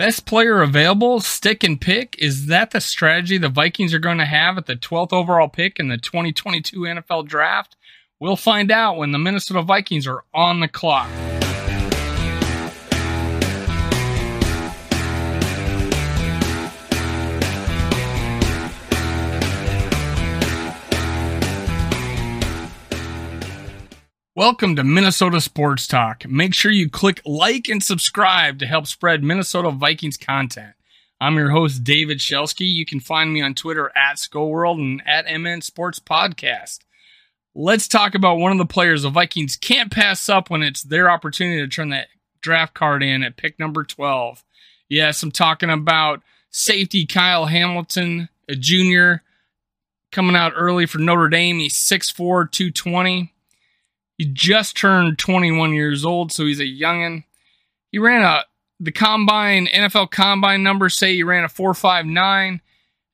Best player available, stick and pick. Is that the strategy the Vikings are going to have at the 12th overall pick in the 2022 NFL draft? We'll find out when the Minnesota Vikings are on the clock. Welcome to Minnesota Sports Talk. Make sure you click like and subscribe to help spread Minnesota Vikings content. I'm your host, David Shelsky. You can find me on Twitter at SkullWorld and at MN Sports Podcast. Let's talk about one of the players the Vikings can't pass up when it's their opportunity to turn that draft card in at pick number 12. Yes, I'm talking about safety Kyle Hamilton, a junior coming out early for Notre Dame. He's 6'4, 220. He just turned 21 years old, so he's a youngin. He ran a the combine NFL combine numbers say he ran a 4.59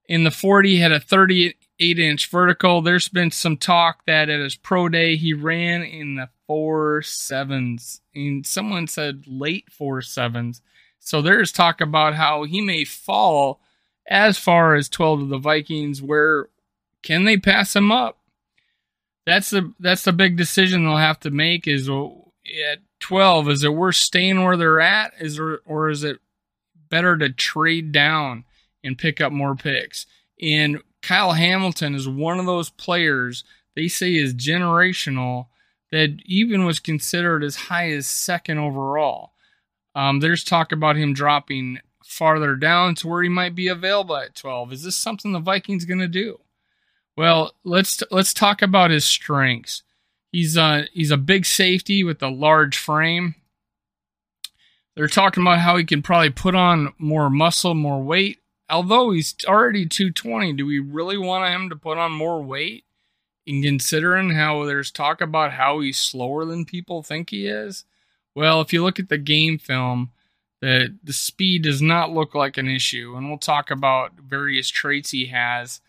in the 40 had a 38 inch vertical. There's been some talk that at his pro day he ran in the four sevens, and someone said late four sevens. So there's talk about how he may fall as far as 12 of the Vikings. Where can they pass him up? That's the that's the big decision they'll have to make is at 12 is it worth staying where they're at? Is there or is it better to trade down and pick up more picks? And Kyle Hamilton is one of those players they say is generational that even was considered as high as second overall. Um, there's talk about him dropping farther down to where he might be available at 12 is this something the Vikings going to do well, let's let's talk about his strengths. He's a he's a big safety with a large frame. They're talking about how he can probably put on more muscle, more weight. Although he's already 220, do we really want him to put on more weight? In considering how there's talk about how he's slower than people think he is. Well, if you look at the game film, the the speed does not look like an issue, and we'll talk about various traits he has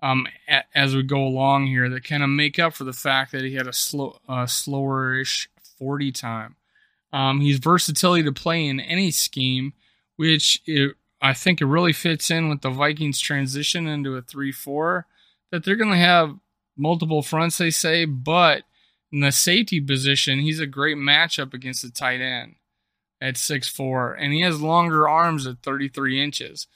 um, a, as we go along here that kind of make up for the fact that he had a slow, uh, slower-ish 40 time. Um, he's versatility to play in any scheme, which it, I think it really fits in with the Vikings transition into a 3-4. That they're going to have multiple fronts, they say, but in the safety position, he's a great matchup against the tight end at 6'4, and he has longer arms at 33 inches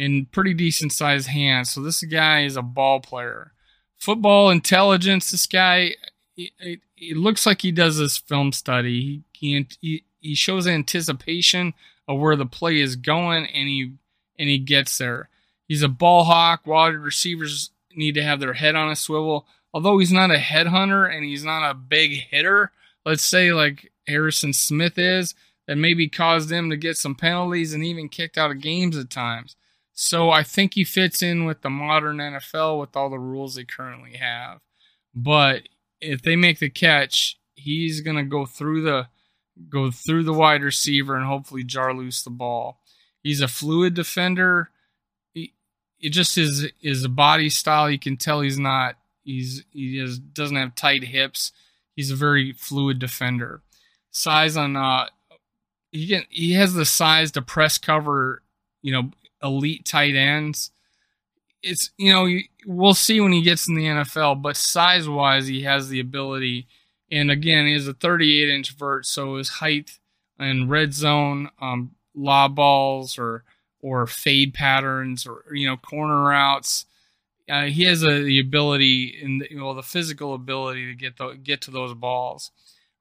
in pretty decent sized hands. So this guy is a ball player. Football intelligence. This guy, it, it looks like he does this film study. He, he he shows anticipation of where the play is going, and he and he gets there. He's a ball hawk. Wide receivers need to have their head on a swivel. Although he's not a headhunter and he's not a big hitter, let's say like Harrison Smith is, that maybe caused them to get some penalties and even kicked out of games at times. So I think he fits in with the modern NFL with all the rules they currently have. But if they make the catch, he's gonna go through the go through the wide receiver and hopefully jar loose the ball. He's a fluid defender. He, it just is his body style. You can tell he's not. He's he has, doesn't have tight hips. He's a very fluid defender. Size on uh, he can he has the size to press cover. You know, elite tight ends. It's you know we'll see when he gets in the NFL, but size wise he has the ability. And again, he has a 38 inch vert, so his height and red zone, um, lob balls or or fade patterns or you know corner routes. Uh, he has a, the ability and you the physical ability to get the, get to those balls.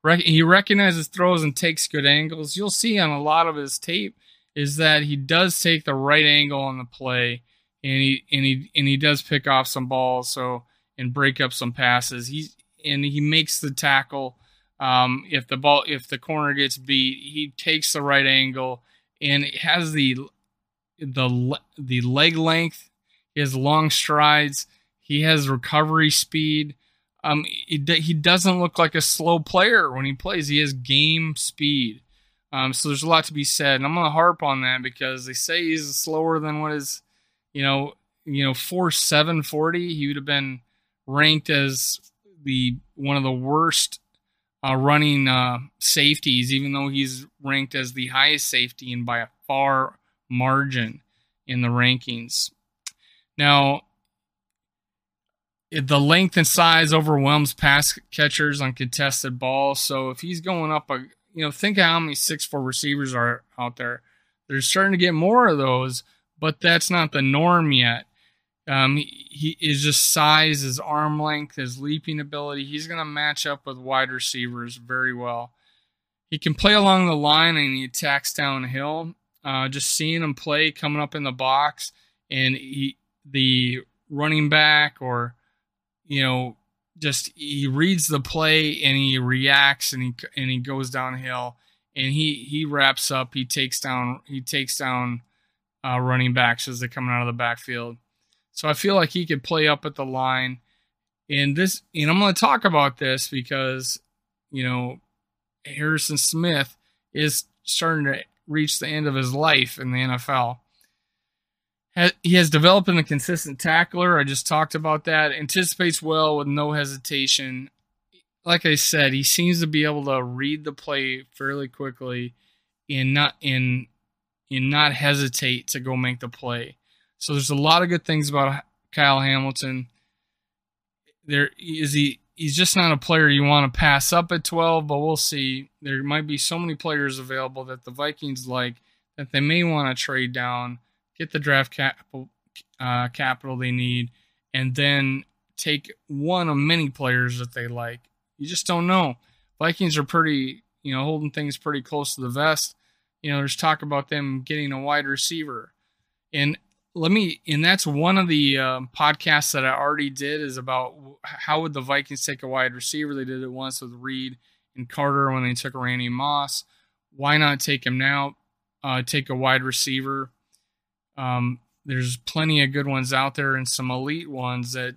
Re- he recognizes throws and takes good angles. You'll see on a lot of his tape is that he does take the right angle on the play and he and he and he does pick off some balls so and break up some passes. He's and he makes the tackle. Um, if the ball if the corner gets beat, he takes the right angle and has the the the leg length. He has long strides. He has recovery speed. Um, he, he doesn't look like a slow player when he plays. He has game speed. Um, so there's a lot to be said, and I'm gonna harp on that because they say he's slower than what is, you know, you know, four seven forty. He would have been ranked as the one of the worst uh, running uh, safeties, even though he's ranked as the highest safety and by a far margin in the rankings. Now, the length and size overwhelms pass catchers on contested balls. So if he's going up a, you know, think of how many six four receivers are out there. They're starting to get more of those, but that's not the norm yet. Um, he, is just size, his arm length, his leaping ability. He's going to match up with wide receivers very well. He can play along the line and he attacks downhill. Uh, just seeing him play coming up in the box and he, the running back or you know just he reads the play and he reacts and he and he goes downhill and he he wraps up. He takes down he takes down uh, running backs as they're coming out of the backfield. So i feel like he could play up at the line. And this and i'm going to talk about this because you know harrison smith is starting to reach the end of his life in the nfl he has developed a consistent tackler. I just talked about that. Anticipates well with no hesitation. Like I said, he seems to be able to read the play fairly quickly and not in and not hesitate to go make the play. So there's a lot of good things about Kyle Hamilton. There is he he's just not a player you want to pass up at 12, but we'll see. There might be so many players available that the Vikings like that they may want to trade down get the draft capital, uh, capital they need, and then take one of many players that they like. You just don't know. Vikings are pretty, you know, holding things pretty close to the vest. You know, there's talk about them getting a wide receiver, and let me, and that's one of the uh, podcasts that I already did is about how would the Vikings take a wide receiver. They did it once with Reed and Carter when they took Randy Moss. Why not take him now? Uh, take a wide receiver um, there's plenty of good ones out there and some elite ones that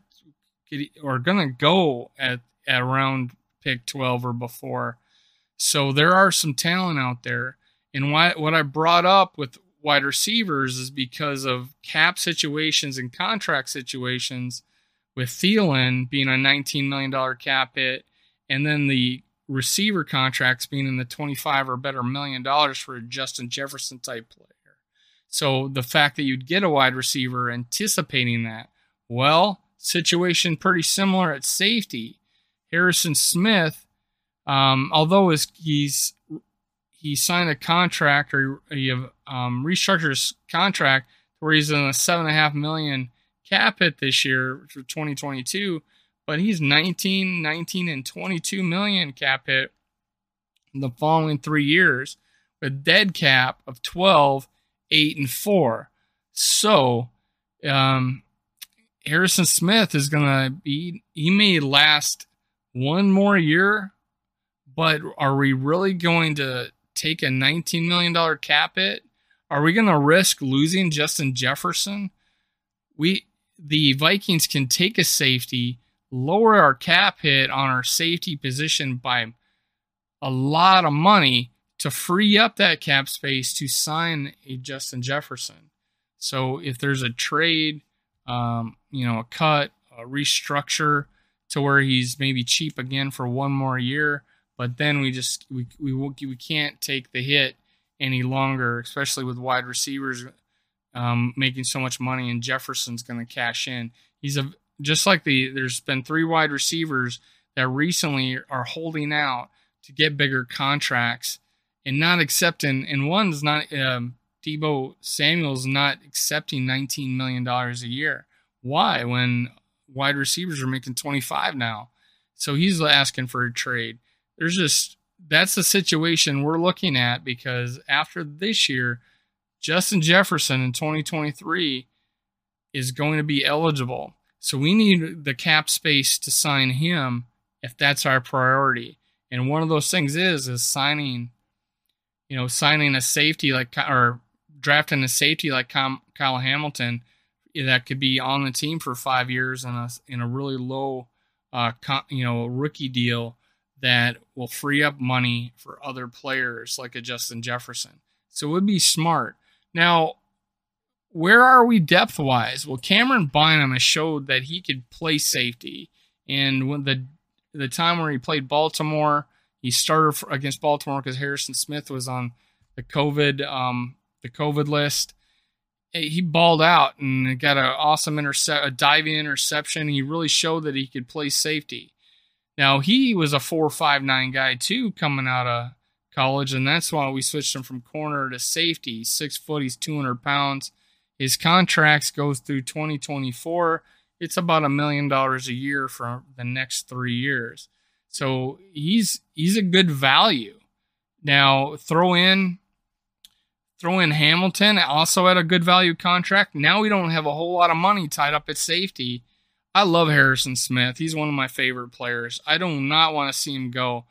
are going to go at, at around pick 12 or before. So there are some talent out there. And why, what I brought up with wide receivers is because of cap situations and contract situations with Thielen being a $19 million cap hit and then the receiver contracts being in the 25 or better million dollars for a Justin Jefferson type player. So the fact that you'd get a wide receiver anticipating that, well, situation pretty similar at safety. Harrison Smith, um, although his, he's he signed a contract or he um, restructured his contract where he's in a seven and a half million cap hit this year for 2022, but he's 19, 19, and 22 million cap hit in the following three years with dead cap of 12 eight and four. So, um, Harrison Smith is to be, he may last one more year, but are we really going to take a $19 million cap hit? Are we to risk losing Justin Jefferson? We, the Vikings can take a safety, lower our cap hit on our safety position by a lot of money, to free up that cap space to sign a Justin Jefferson. So if there's a trade, um, you know, a cut, a restructure to where he's maybe cheap again for one more year, but then we just we we we can't take the hit any longer, especially with wide receivers um, making so much money, and Jefferson's going to cash in. He's a just like the there's been three wide receivers that recently are holding out to get bigger contracts and not accepting, and one's not um, Deebo Samuel's not accepting 19 million dollars a year. Why? When wide receivers are making 25 now, so he's asking for a trade. There's just that's the situation we're looking at because after this year, Justin Jefferson in 2023 is going to be eligible. So we need the cap space to sign him if that's our priority. And one of those things is is signing you know, signing a safety like or drafting a safety like Kyle Hamilton that could be on the team for five years in a in a really low, uh, you know, rookie deal that will free up money for other players like a Justin Jefferson. So it would be smart. Now, where are we depth wise? Well, Camryn Bynum has showed that he could play safety, and when the the time where he played Baltimore he started against Baltimore because Harrison Smith was on the COVID um, the COVID list. He balled out and got an awesome intercept, a diving interception. He really showed that he could play safety. Now he was a four five nine guy too, coming out of college, and that's why we switched him from corner to safety. He's six foot, he's two hundred pounds. His contracts goes through 2024. It's about a million dollars a year for the next three years. So he's he's a good value. Now throw in throw in Hamilton, also at a good value contract. Now we don't have a whole lot of money tied up at safety. I love Harrison Smith. He's one of my favorite players. I do not want to see him go.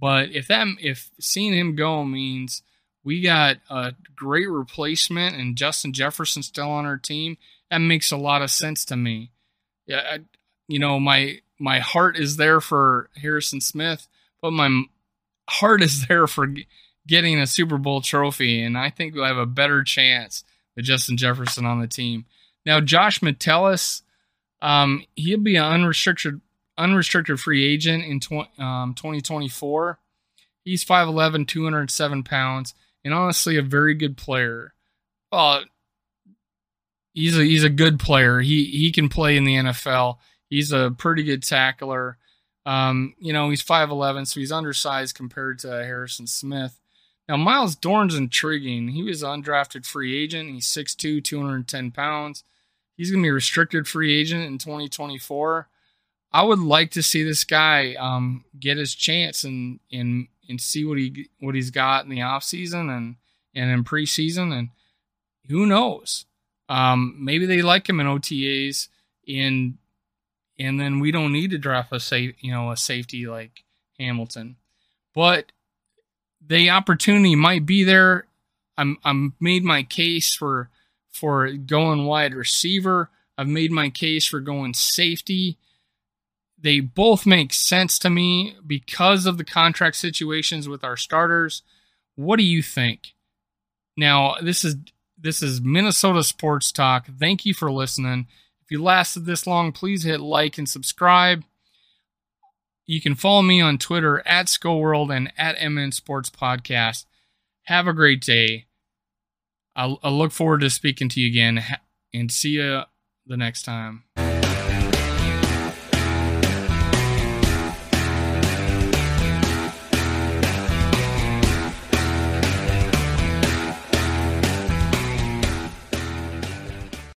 But if that if seeing him go means we got a great replacement and Justin Jefferson still on our team, that makes a lot of sense to me. Yeah, I, you know, my my heart is there for Harrison Smith, but my heart is there for getting a Super Bowl trophy, and I think we'll have a better chance with Justin Jefferson on the team. Now, Josh Metellus, um, he'll be an unrestricted unrestricted free agent in tw- um, 2024. He's 5'11", 207 pounds and honestly a very good player. Uh, he's a he's a good player. He he can play in the NFL. He's a pretty good tackler. Um, you know, he's 5'11, so he's undersized compared to Harrison Smith. Now, Myles Dorn's intriguing. He was undrafted free agent. He's 6'2, 210 pounds. He's going to be a restricted free agent in 2024. I would like to see this guy um, get his chance and, and and see what he what he's got in the off season and and in preseason and who knows um, maybe they like him in OTAs and and then we don't need to draft a safe you know a safety like Hamilton but the opportunity might be there I'm I'm made my case for for going wide receiver I've made my case for going safety they both make sense to me because of the contract situations with our starters. What do you think? Now, this is this is Minnesota Sports Talk. Thank you for listening. If you lasted this long, please hit like and subscribe. You can follow me on Twitter at SkullWorld and at MN Sports Podcast. Have a great day. I, I look forward to speaking to you again and see you the next time.